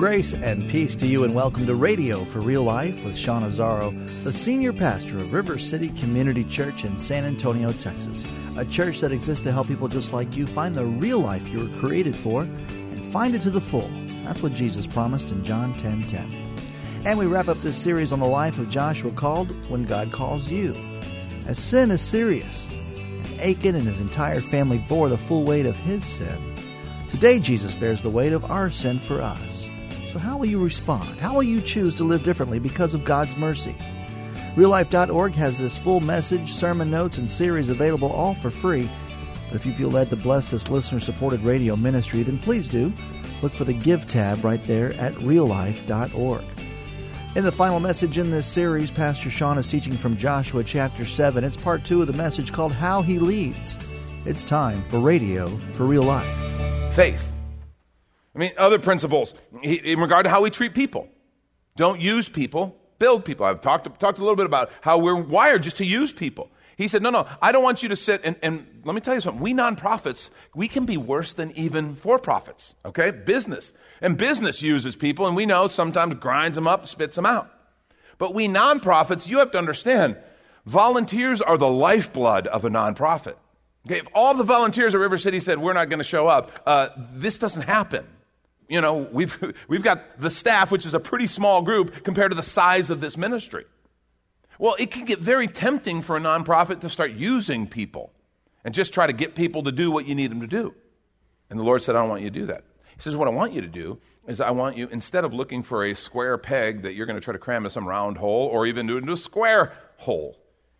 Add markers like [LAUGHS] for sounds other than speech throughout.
Grace and peace to you, and welcome to Radio for Real Life with Sean Azzaro, the senior pastor of River City Community Church in San Antonio, Texas. A church that exists to help people just like you find the real life you were created for and find it to the full. That's what Jesus promised in John 10 10. And we wrap up this series on the life of Joshua called When God Calls You. As sin is serious, and Achan and his entire family bore the full weight of his sin, today Jesus bears the weight of our sin for us. So, how will you respond? How will you choose to live differently because of God's mercy? RealLife.org has this full message, sermon notes, and series available all for free. But if you feel led to bless this listener supported radio ministry, then please do. Look for the Give tab right there at reallife.org. In the final message in this series, Pastor Sean is teaching from Joshua chapter 7. It's part two of the message called How He Leads. It's time for Radio for Real Life. Faith. I mean, other principles in regard to how we treat people. Don't use people, build people. I've talked, talked a little bit about how we're wired just to use people. He said, No, no, I don't want you to sit and, and let me tell you something. We nonprofits, we can be worse than even for profits, okay? Business. And business uses people, and we know sometimes grinds them up, spits them out. But we nonprofits, you have to understand, volunteers are the lifeblood of a nonprofit. Okay, if all the volunteers at River City said, We're not going to show up, uh, this doesn't happen you know, we've, we've got the staff, which is a pretty small group compared to the size of this ministry. Well, it can get very tempting for a nonprofit to start using people and just try to get people to do what you need them to do. And the Lord said, I don't want you to do that. He says, What I want you to do is I want you, instead of looking for a square peg that you're going to try to cram into some round hole or even do into a square hole,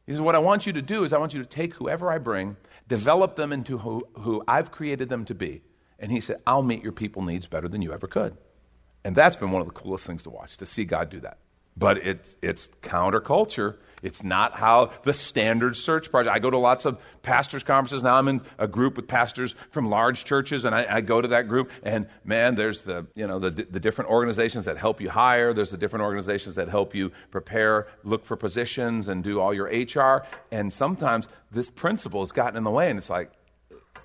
he says, What I want you to do is I want you to take whoever I bring, develop them into who, who I've created them to be, and he said, I'll meet your people needs better than you ever could. And that's been one of the coolest things to watch, to see God do that. But it's, it's counterculture. It's not how the standard search project. I go to lots of pastors' conferences. Now I'm in a group with pastors from large churches, and I, I go to that group, and man, there's the, you know, the, the different organizations that help you hire. There's the different organizations that help you prepare, look for positions, and do all your HR. And sometimes this principle has gotten in the way, and it's like,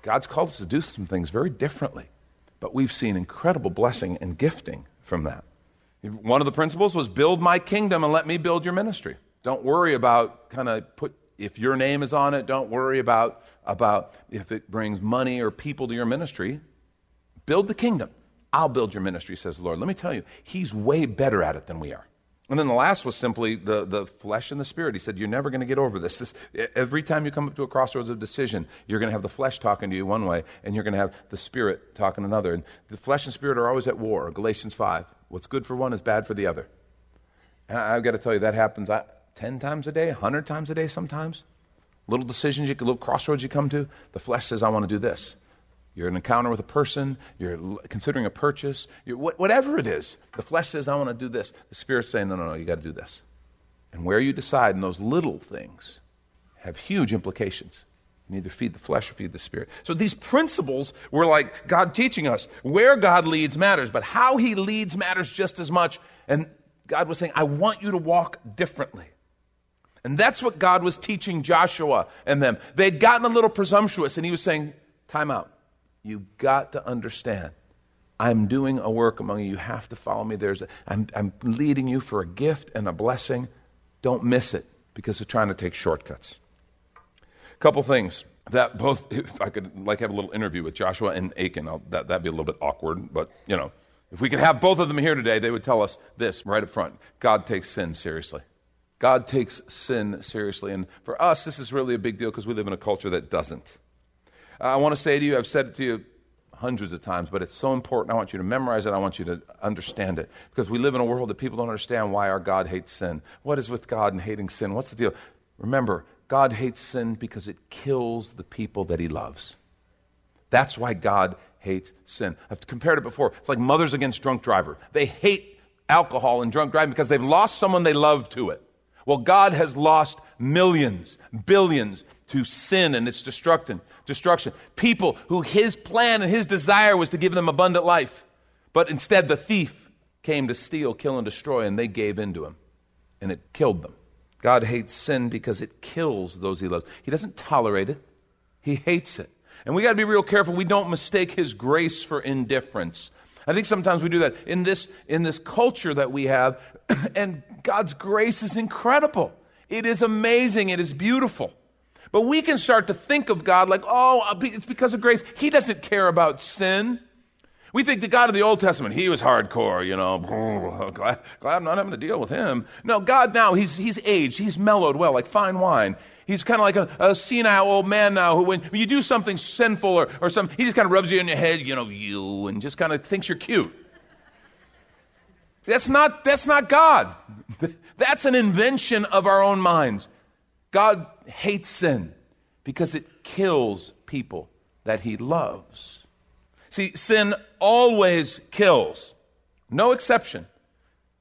God's called us to do some things very differently, but we've seen incredible blessing and gifting from that. One of the principles was build my kingdom and let me build your ministry. Don't worry about kind of put if your name is on it, don't worry about about if it brings money or people to your ministry. Build the kingdom. I'll build your ministry, says the Lord. Let me tell you, he's way better at it than we are. And then the last was simply the, the flesh and the spirit. He said, You're never going to get over this. this. Every time you come up to a crossroads of decision, you're going to have the flesh talking to you one way, and you're going to have the spirit talking another. And the flesh and spirit are always at war. Galatians 5. What's good for one is bad for the other. And I've got to tell you, that happens uh, 10 times a day, 100 times a day sometimes. Little decisions, you, little crossroads you come to, the flesh says, I want to do this. You're an encounter with a person, you're considering a purchase, whatever it is. The flesh says, I want to do this. The spirit's saying, no, no, no, you got to do this. And where you decide in those little things have huge implications. You either feed the flesh or feed the spirit. So these principles were like God teaching us where God leads matters, but how he leads matters just as much. And God was saying, I want you to walk differently. And that's what God was teaching Joshua and them. They'd gotten a little presumptuous, and he was saying, Time out. You've got to understand. I'm doing a work among you. You have to follow me. There's a, I'm, I'm leading you for a gift and a blessing. Don't miss it because they're trying to take shortcuts. A couple things that both, [LAUGHS] if I could like have a little interview with Joshua and Achan, I'll, that, that'd be a little bit awkward, but you know, if we could have both of them here today, they would tell us this right up front God takes sin seriously. God takes sin seriously. And for us, this is really a big deal because we live in a culture that doesn't. Uh, I want to say to you, I've said it to you hundreds of times, but it's so important. I want you to memorize it. I want you to understand it. Because we live in a world that people don't understand why our God hates sin. What is with God and hating sin? What's the deal? Remember, God hates sin because it kills the people that he loves. That's why God hates sin. I've compared it before. It's like mothers against drunk driver. They hate alcohol and drunk driving because they've lost someone they love to it. Well, God has lost millions, billions to sin and its destruction. Destruction. People who his plan and his desire was to give them abundant life, but instead the thief came to steal, kill, and destroy, and they gave in to him, and it killed them. God hates sin because it kills those he loves. He doesn't tolerate it, he hates it. And we got to be real careful we don't mistake his grace for indifference. I think sometimes we do that in this in this culture that we have [CLEARS THROAT] and God's grace is incredible. It is amazing, it is beautiful. But we can start to think of God like, "Oh, uh, it's because of grace. He doesn't care about sin." We think the God of the Old Testament, he was hardcore, you know, [LAUGHS] glad, glad I'm not having to deal with him. No, God now, he's, he's aged, he's mellowed well, like fine wine. He's kind of like a, a, senile old man now who, when you do something sinful or, or something, he just kind of rubs you in your head, you know, you, and just kind of thinks you're cute. That's not, that's not God. [LAUGHS] That's an invention of our own minds. God hates sin because it kills people that he loves. See, sin always kills, no exception.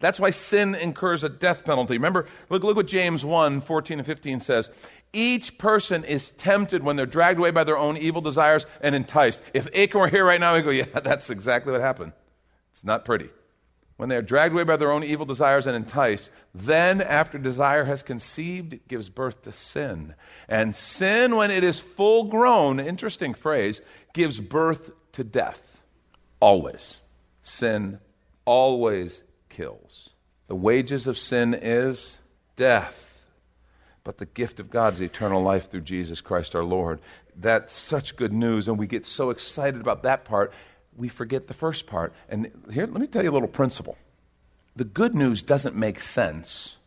That's why sin incurs a death penalty. Remember, look, look what James 1 14 and 15 says. Each person is tempted when they're dragged away by their own evil desires and enticed. If Achan were here right now, he'd go, Yeah, [LAUGHS] that's exactly what happened. It's not pretty. When they are dragged away by their own evil desires and enticed, then after desire has conceived, it gives birth to sin. And sin, when it is full grown, interesting phrase, gives birth to death. Always. Sin always kills. The wages of sin is death. But the gift of God is eternal life through Jesus Christ our Lord. That's such good news, and we get so excited about that part, we forget the first part. And here, let me tell you a little principle. The good news doesn't make sense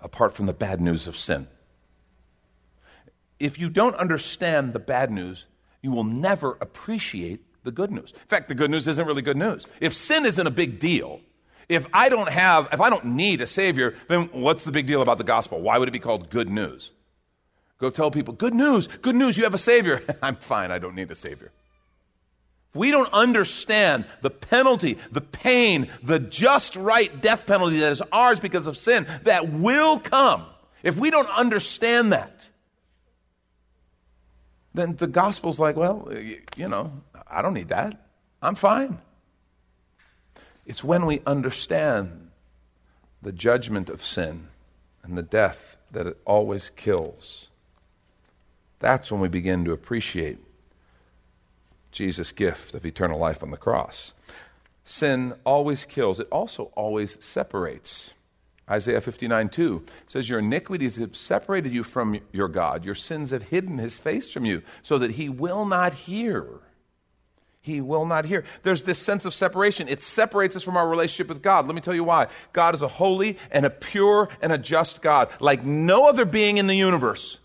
apart from the bad news of sin. If you don't understand the bad news, you will never appreciate the good news. In fact, the good news isn't really good news. If sin isn't a big deal, if I don't have, if I don't need a Savior, then what's the big deal about the gospel? Why would it be called good news? Go tell people, good news, good news, you have a Savior. [LAUGHS] I'm fine, I don't need a Savior. We don't understand the penalty, the pain, the just right death penalty that is ours because of sin that will come. If we don't understand that, then the gospel's like, well, you know, I don't need that. I'm fine. It's when we understand the judgment of sin and the death that it always kills. That's when we begin to appreciate Jesus' gift of eternal life on the cross. Sin always kills, it also always separates. Isaiah 59 2 says, Your iniquities have separated you from your God. Your sins have hidden his face from you, so that he will not hear he will not hear. There's this sense of separation. It separates us from our relationship with God. Let me tell you why. God is a holy and a pure and a just God, like no other being in the universe.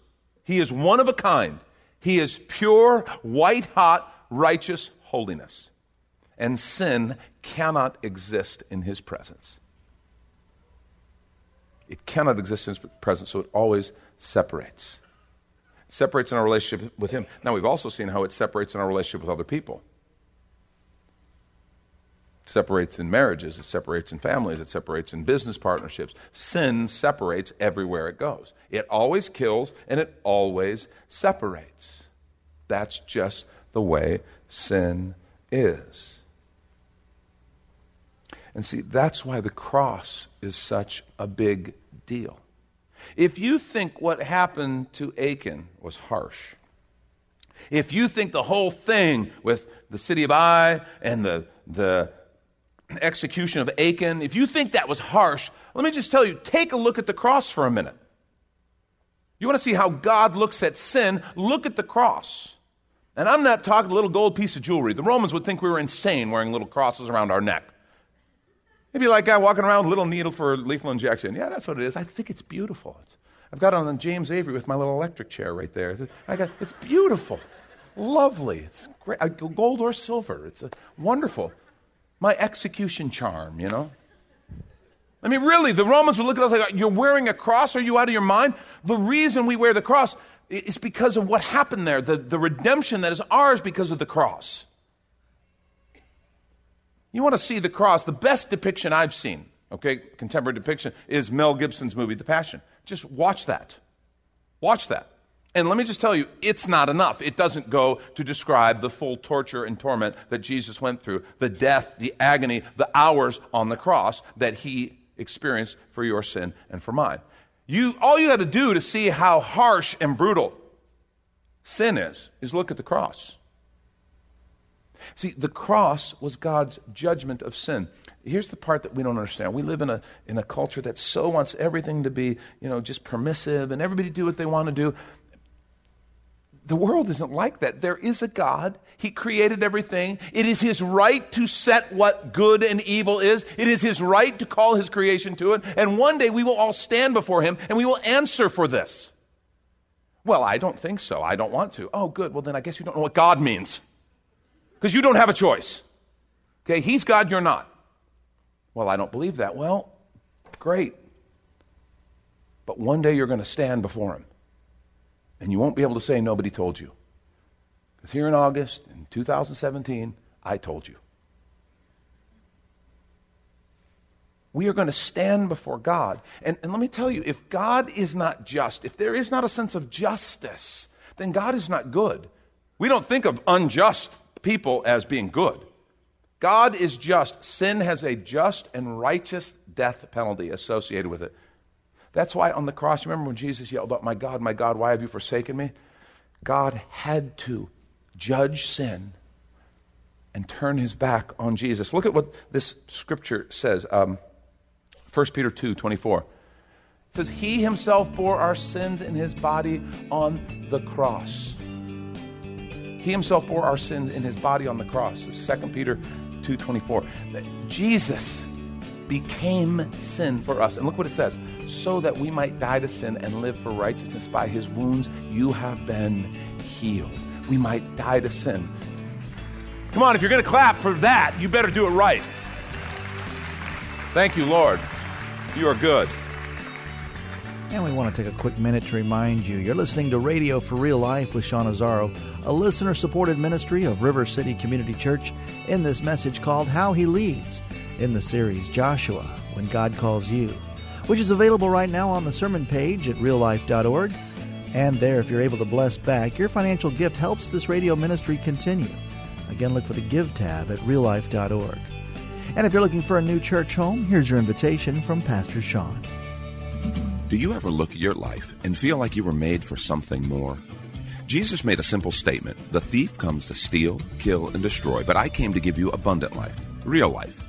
He is one of a kind. He is pure, white hot, righteous holiness. And sin cannot exist in his presence. It cannot exist in his presence, so it always separates. It separates in our relationship with him. Now, we've also seen how it separates in our relationship with other people separates in marriages, it separates in families, it separates in business partnerships. Sin separates everywhere it goes. It always kills and it always separates. That's just the way sin is. And see, that's why the cross is such a big deal. If you think what happened to Achan was harsh, if you think the whole thing with the city of Ai and the, the execution of Achan, if you think that was harsh, let me just tell you take a look at the cross for a minute. You want to see how God looks at sin? Look at the cross. And I'm not talking a little gold piece of jewelry. The Romans would think we were insane wearing little crosses around our neck. Maybe like a guy walking around with a little needle for lethal injection. Yeah, that's what it is. I think it's beautiful. It's, I've got on James Avery with my little electric chair right there. I got, it's beautiful, lovely. It's great. Uh, gold or silver. It's a, wonderful my execution charm, you know? I mean, really, the Romans would look at us like, You're wearing a cross? Are you out of your mind? The reason we wear the cross is because of what happened there, the, the redemption that is ours because of the cross. You want to see the cross, the best depiction I've seen, okay, contemporary depiction, is Mel Gibson's movie, The Passion. Just watch that. Watch that. And let me just tell you, it's not enough. It doesn't go to describe the full torture and torment that Jesus went through, the death, the agony, the hours on the cross that he experienced for your sin and for mine. You, all you got to do to see how harsh and brutal sin is, is look at the cross. See, the cross was God's judgment of sin. Here's the part that we don't understand. We live in a, in a culture that so wants everything to be, you know, just permissive and everybody do what they want to do. The world isn't like that. There is a God. He created everything. It is His right to set what good and evil is. It is His right to call His creation to it. And one day we will all stand before Him and we will answer for this. Well, I don't think so. I don't want to. Oh, good. Well, then I guess you don't know what God means. Because you don't have a choice. Okay, He's God, you're not. Well, I don't believe that. Well, great. But one day you're going to stand before Him. And you won't be able to say nobody told you. Because here in August, in 2017, I told you. We are going to stand before God. And, and let me tell you, if God is not just, if there is not a sense of justice, then God is not good. We don't think of unjust people as being good. God is just. Sin has a just and righteous death penalty associated with it. That's why on the cross, remember when Jesus yelled out, My God, my God, why have you forsaken me? God had to judge sin and turn his back on Jesus. Look at what this scripture says. Um, 1 Peter 2 24. It says, He himself bore our sins in his body on the cross. He himself bore our sins in his body on the cross. 2 Peter 2:24. Jesus became sin for us. And look what it says so that we might die to sin and live for righteousness. By his wounds, you have been healed. We might die to sin. Come on, if you're going to clap for that, you better do it right. Thank you, Lord. You are good. And we want to take a quick minute to remind you you're listening to Radio for Real Life with Sean Azzaro, a listener supported ministry of River City Community Church, in this message called How He Leads in the series Joshua When God Calls You, which is available right now on the sermon page at reallife.org. And there, if you're able to bless back, your financial gift helps this radio ministry continue. Again, look for the Give tab at reallife.org. And if you're looking for a new church home, here's your invitation from Pastor Sean. Do you ever look at your life and feel like you were made for something more? Jesus made a simple statement The thief comes to steal, kill, and destroy, but I came to give you abundant life, real life.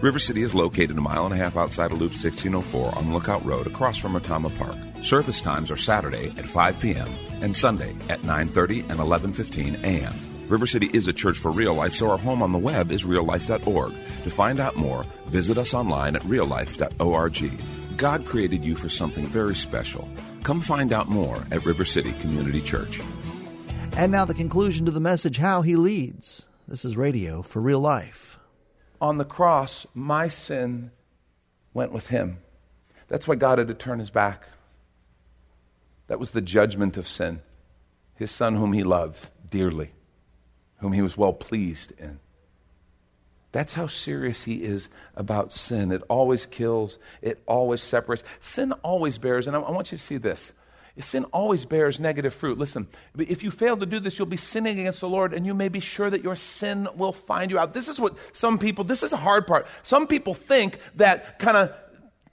River City is located a mile and a half outside of Loop 1604 on Lookout Road across from Retama Park. Service times are Saturday at 5 p.m. and Sunday at 9:30 and 11:15 a.m. River City is a church for real life, so our home on the web is reallife.org. To find out more, visit us online at reallife.org. God created you for something very special. Come find out more at River City Community Church. And now the conclusion to the message How He Leads. This is radio for real life on the cross, my sin went with him. That's why God had to turn his back. That was the judgment of sin. His son, whom he loved dearly, whom he was well pleased in. That's how serious he is about sin. It always kills, it always separates. Sin always bears, and I, want you to see this Sin always bears negative fruit. Listen, if you fail to do this, you'll be sinning against the Lord, and you may be sure that your sin will find you out. This is what some people, this is the hard part. Some people think that kind of,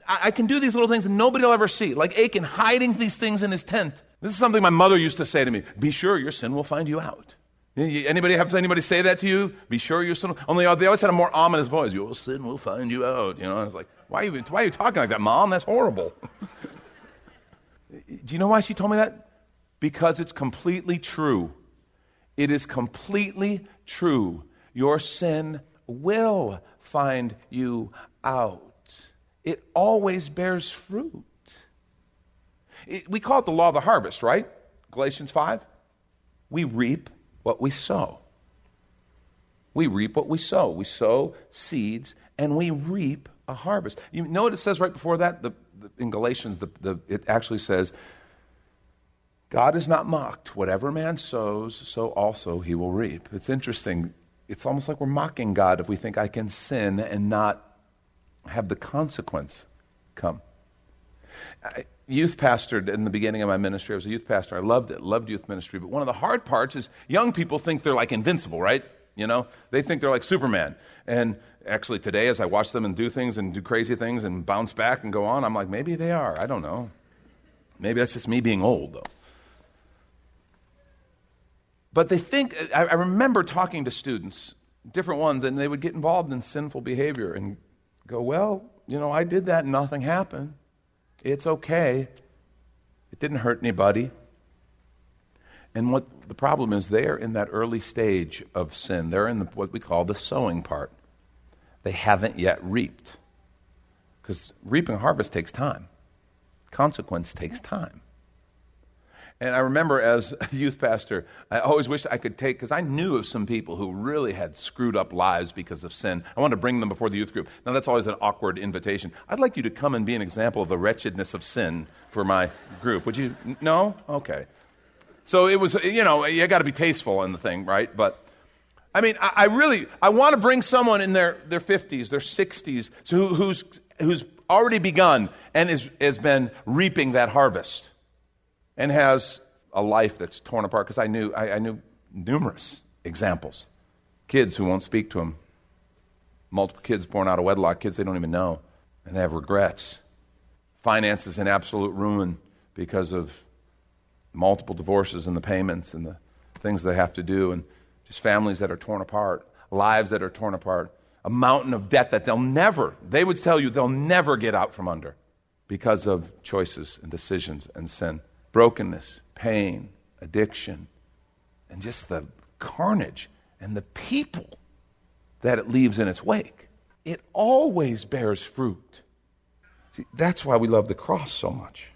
I, I, can do these little things and nobody will ever see. Like Achan hiding these things in his tent. This is something my mother used to say to me Be sure your sin will find you out. Anybody have anybody say that to you? Be sure your sin. Only they always had a more ominous voice. Your sin will find you out. You know, I was like, why are you, why are you talking like that, mom? That's horrible. [LAUGHS] Do you know why she told me that? Because it's completely true. It is completely true. Your sin will find you out. It always bears fruit. It, we call it the law of the harvest, right? Galatians 5. We reap what we sow. We reap what we sow. We sow seeds and we reap a harvest. You know what it says right before that? The, in Galatians, the, the, it actually says, God is not mocked. Whatever man sows, so also he will reap. It's interesting. It's almost like we're mocking God if we think I can sin and not have the consequence come. I, youth pastored in the beginning of my ministry. I was a youth pastor. I loved it, loved youth ministry. But one of the hard parts is young people think they're like invincible, right? You know, they think they're like Superman. And actually, today, as I watch them and do things and do crazy things and bounce back and go on, I'm like, maybe they are. I don't know. Maybe that's just me being old, though. But they think, I, I remember talking to students, different ones, and they would get involved in sinful behavior and go, well, you know, I did that and nothing happened. It's okay. It didn't hurt anybody. And what the problem is, they're in that early stage of sin. They're in the, what we call the sowing part. They haven't yet reaped. Because reaping harvest takes time, consequence takes time. And I remember as [LAUGHS] a youth pastor, I always wished I could take, because I knew of some people who really had screwed up lives because of sin. I wanted to bring them before the youth group. Now, that's always an awkward invitation. I'd like you to come and be an example of the wretchedness of sin for my group. Would you? No? Okay. So it was, you know, you got to be tasteful in the thing, right? But I mean, I, I really, I want to bring someone in their, their 50s, their 60s, so who, who's, who's already begun and is, has been reaping that harvest and has a life that's torn apart because I knew, I, I, knew numerous examples. Kids who won't speak to them, multiple kids born out of wedlock, kids they don't even know, and they have regrets. Finances in absolute ruin because of multiple divorces and the payments and the things they have to do, and just families that are torn apart, lives that are torn apart, a mountain of debt that they'll never, they would tell you they'll never get out from under because of choices and decisions and sin brokenness, pain, addiction, and just the carnage and the people that it leaves in its wake. It always bears fruit. See, that's why we love the cross so much,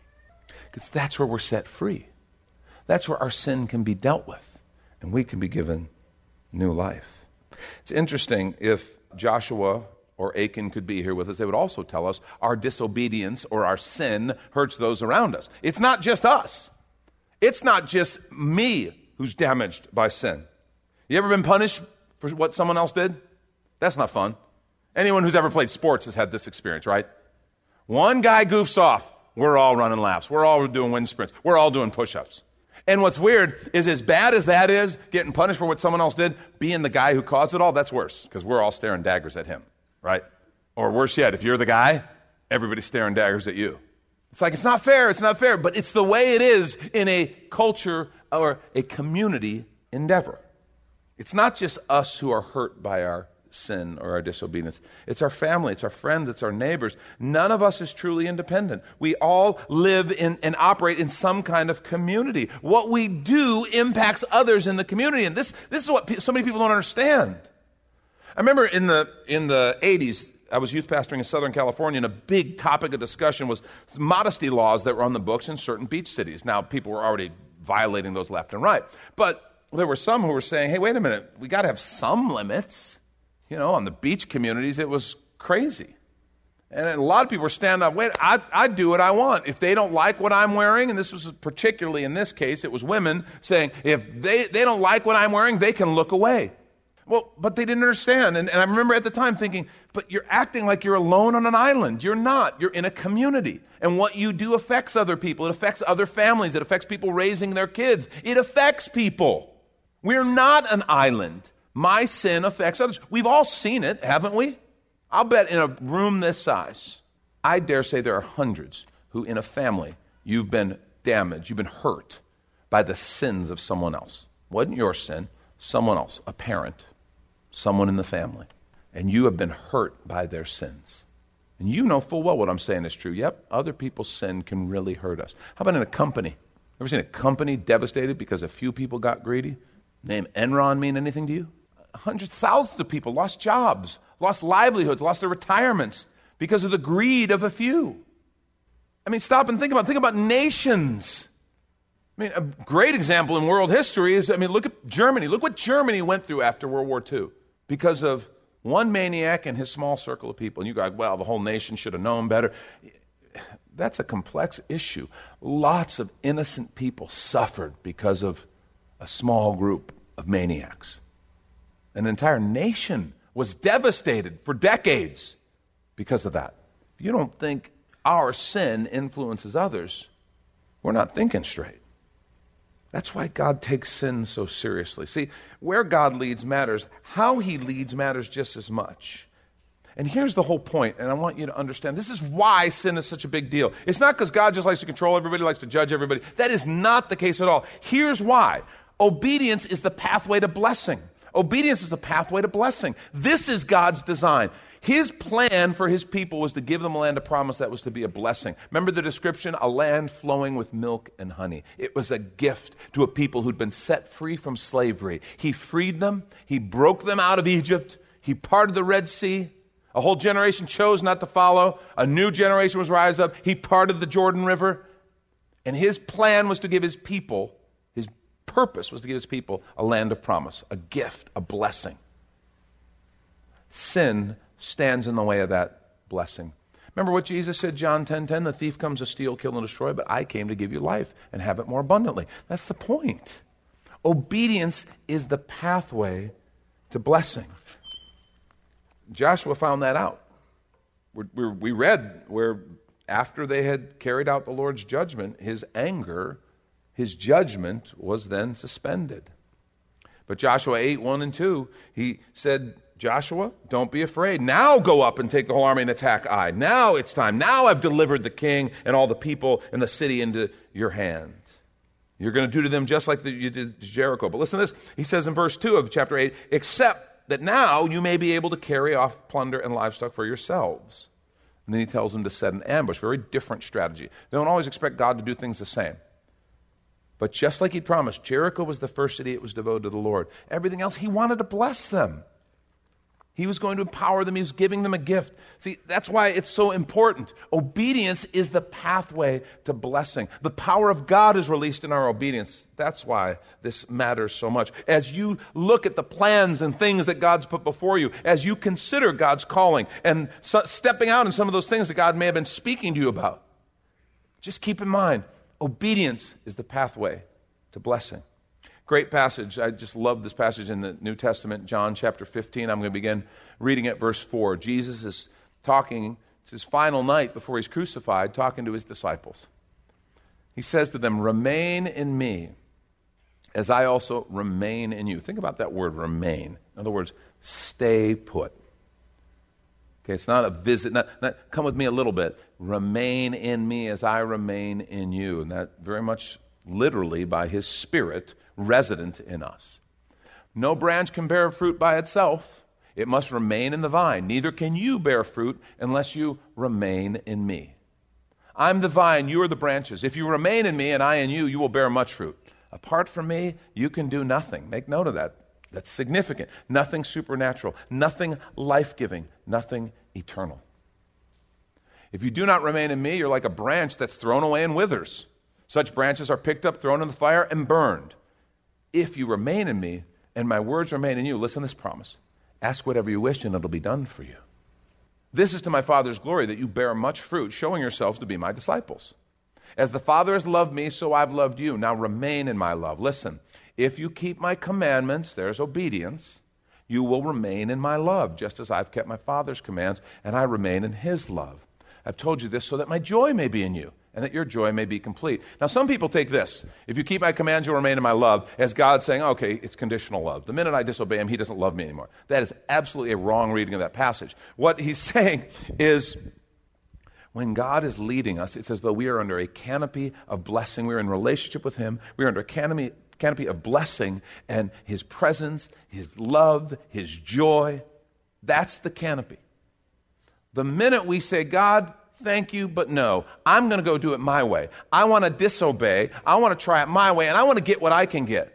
because that's where we're set free. That's where our sin can be dealt with, and we can be given new life. It's interesting if Joshua or Achan could be here with us, they would also tell us our disobedience or our sin hurts those around us. It's not just us, it's not just me who's damaged by sin. You ever been punished for what someone else did? That's not fun. Anyone who's ever played sports has had this experience, right? One guy goofs off, we're all running laps, we're all doing wind sprints, we're all doing push ups. And what's weird is, as bad as that is, getting punished for what someone else did, being the guy who caused it all, that's worse because we're all staring daggers at him right? Or worse yet, if you're the guy, everybody's staring daggers at you. It's like, it's not fair, it's not fair, but it's the way it is in a culture or a community endeavor. It's not just us who are hurt by our sin or our disobedience. It's our family, it's our friends, it's our neighbors. None of us is truly independent. We all live in and operate in some kind of community. What we do impacts others in the community. And this, this is what so many people don't understand. I remember in the, in the 80s, I was youth pastoring in Southern California, and a big topic of discussion was modesty laws that were on the books in certain beach cities. Now, people were already violating those left and right. But there were some who were saying, hey, wait a minute, we got to have some limits. You know, on the beach communities, it was crazy. And a lot of people were standing up, wait, I, I do what I want. If they don't like what I'm wearing, and this was particularly in this case, it was women saying, if they, they don't like what I'm wearing, they can look away. Well, but they didn't understand. And, and, I remember at the time thinking, but you're acting like you're alone on an island. You're not. You're in a community. And what you do affects other people. It affects other families. It affects people raising their kids. It affects people. We're not an island. My sin affects others. We've all seen it, haven't we? I'll bet in a room this size, I dare say there are hundreds who, in a family, you've been damaged, you've been hurt by the sins of someone else. Wasn't your sin, someone else, a parent, someone in the family, and you have been hurt by their sins. And you know full well what I'm saying is true. Yep, other people's sin can really hurt us. How about in a company? Ever seen a company devastated because a few people got greedy? Name Enron mean anything to you? Hundreds, thousands of people lost jobs, lost livelihoods, lost their retirements because of the greed of a few. I mean, stop and think about think about nations. I mean, a great example in world history is I mean, look at Germany. Look what Germany went through after World War II because of one maniac and his small circle of people. And you go, well, the whole nation should have known better. That's a complex issue. Lots of innocent people suffered because of a small group of maniacs. An entire nation was devastated for decades because of that. If you don't think our sin influences others, we're not thinking straight. That's why God takes sin so seriously. See, where God leads matters, how he leads matters just as much. And here's the whole point, and I want you to understand this is why sin is such a big deal. It's not because God just likes to control everybody, likes to judge everybody. That is not the case at all. Here's why obedience is the pathway to blessing. Obedience is the pathway to blessing. This is God's design. His plan for his people was to give them a land of promise that was to be a blessing. Remember the description? A land flowing with milk and honey. It was a gift to a people who'd been set free from slavery. He freed them, he broke them out of Egypt, he parted the Red Sea. A whole generation chose not to follow. A new generation was rise up. He parted the Jordan River. And his plan was to give his people, purpose was to give his people a land of promise, a gift, a blessing. Sin stands in the way of that blessing. Remember what Jesus said, John 10 10, the thief comes to steal, kill, and destroy, but I came to give you life and have it more abundantly. That's the point. Obedience is the pathway to blessing. Joshua found that out. we we read where after they had carried out the Lord's judgment, his anger, his judgment was then suspended. But Joshua 8, 1 and 2, he said, Joshua, don't be afraid. Now go up and take the whole army and attack Ai. Now it's time. Now I've delivered the king and all the people and the city into your hand. You're going to do to them just like the, you did to Jericho. But listen to this. He says in verse 2 of chapter 8, except that now you may be able to carry off plunder and livestock for yourselves. And then he tells them to set an ambush. Very different strategy. They don't always expect God to do things the same. But just like he promised, Jericho was the first city it was devoted to the Lord. Everything else, he wanted to bless them. He was going to empower them. He was giving them a gift. See, that's why it's so important. Obedience is the pathway to blessing. The power of God is released in our obedience. That's why this matters so much. As you look at the plans and things that God's put before you, as you consider God's calling and so stepping out in some of those things that God may have been speaking to you about, just keep in mind obedience is the pathway to blessing. Great passage. I just love this passage in the New Testament, John chapter 15. I'm going to begin reading at verse 4. Jesus is talking, it's his final night before he's crucified, talking to his disciples. He says to them, Remain in me as I also remain in you. Think about that word, remain. In other words, stay put. Okay, it's not a visit, not, not come with me a little bit. Remain in me as I remain in you. And that very much literally by his spirit resident in us. No branch can bear fruit by itself, it must remain in the vine. Neither can you bear fruit unless you remain in me. I'm the vine, you are the branches. If you remain in me and I in you, you will bear much fruit. Apart from me, you can do nothing. Make note of that. That's significant. Nothing supernatural, nothing life giving, nothing eternal. If you do not remain in me, you're like a branch that's thrown away and withers. Such branches are picked up, thrown in the fire, and burned. If you remain in me and my words remain in you, listen to this promise ask whatever you wish and it'll be done for you. This is to my Father's glory that you bear much fruit, showing yourselves to be my disciples. As the Father has loved me, so I've loved you. Now remain in my love. Listen, if you keep my commandments, there's obedience, you will remain in my love, just as I've kept my Father's commands and I remain in his love. I've told you this so that my joy may be in you and that your joy may be complete. Now, some people take this if you keep my commands, you'll remain in my love, as God saying, okay, it's conditional love. The minute I disobey him, he doesn't love me anymore. That is absolutely a wrong reading of that passage. What he's [LAUGHS] saying is, when God is leading us, it's as though we are under a canopy of blessing. We're in relationship with Him. We're under a canopy, canopy of blessing and His presence, His love, His joy. That's the canopy. The minute we say, God, thank you, but no. I'm going to go do it my way. I want to disobey. I want to try it my way, and I want to get what I can get.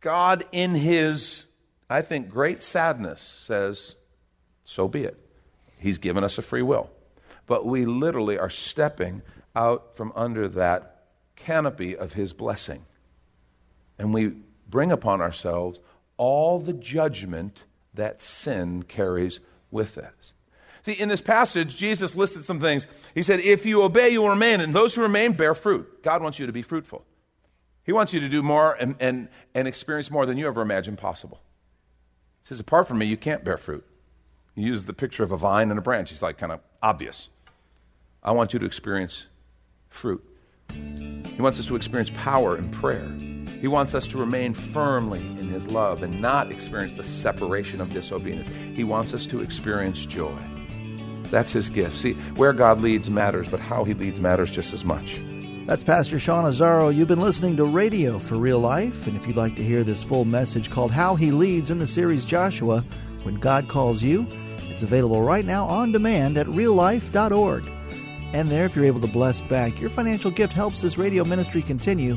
God, in His, I think, great sadness, says, so be it. He's given us a free will. but we literally are stepping out from under that canopy of His blessing. And we bring upon ourselves all the judgment that sin carries with us. See, in this passage, Jesus listed some things. He said, If you obey, you will remain, and those who remain bear fruit. God wants you to be fruitful. He wants you to do more and, and, and experience more than you ever imagined possible. He says, Apart from me, you can't bear fruit. He uses the picture of a vine and a branch. He's like kind of obvious. I want you to experience fruit. He wants us to experience power in prayer. He wants us to remain firmly in His love and not experience the separation of disobedience. He wants us to experience joy. That's His gift. See, where God leads matters, but how He leads matters just as much. That's Pastor Sean Azzaro. You've been listening to Radio for Real Life, and if you'd like to hear this full message called How He Leads in the series Joshua, When God Calls You, it's available right now on demand at reallife.org. And there, if you're able to bless back, your financial gift helps this radio ministry continue.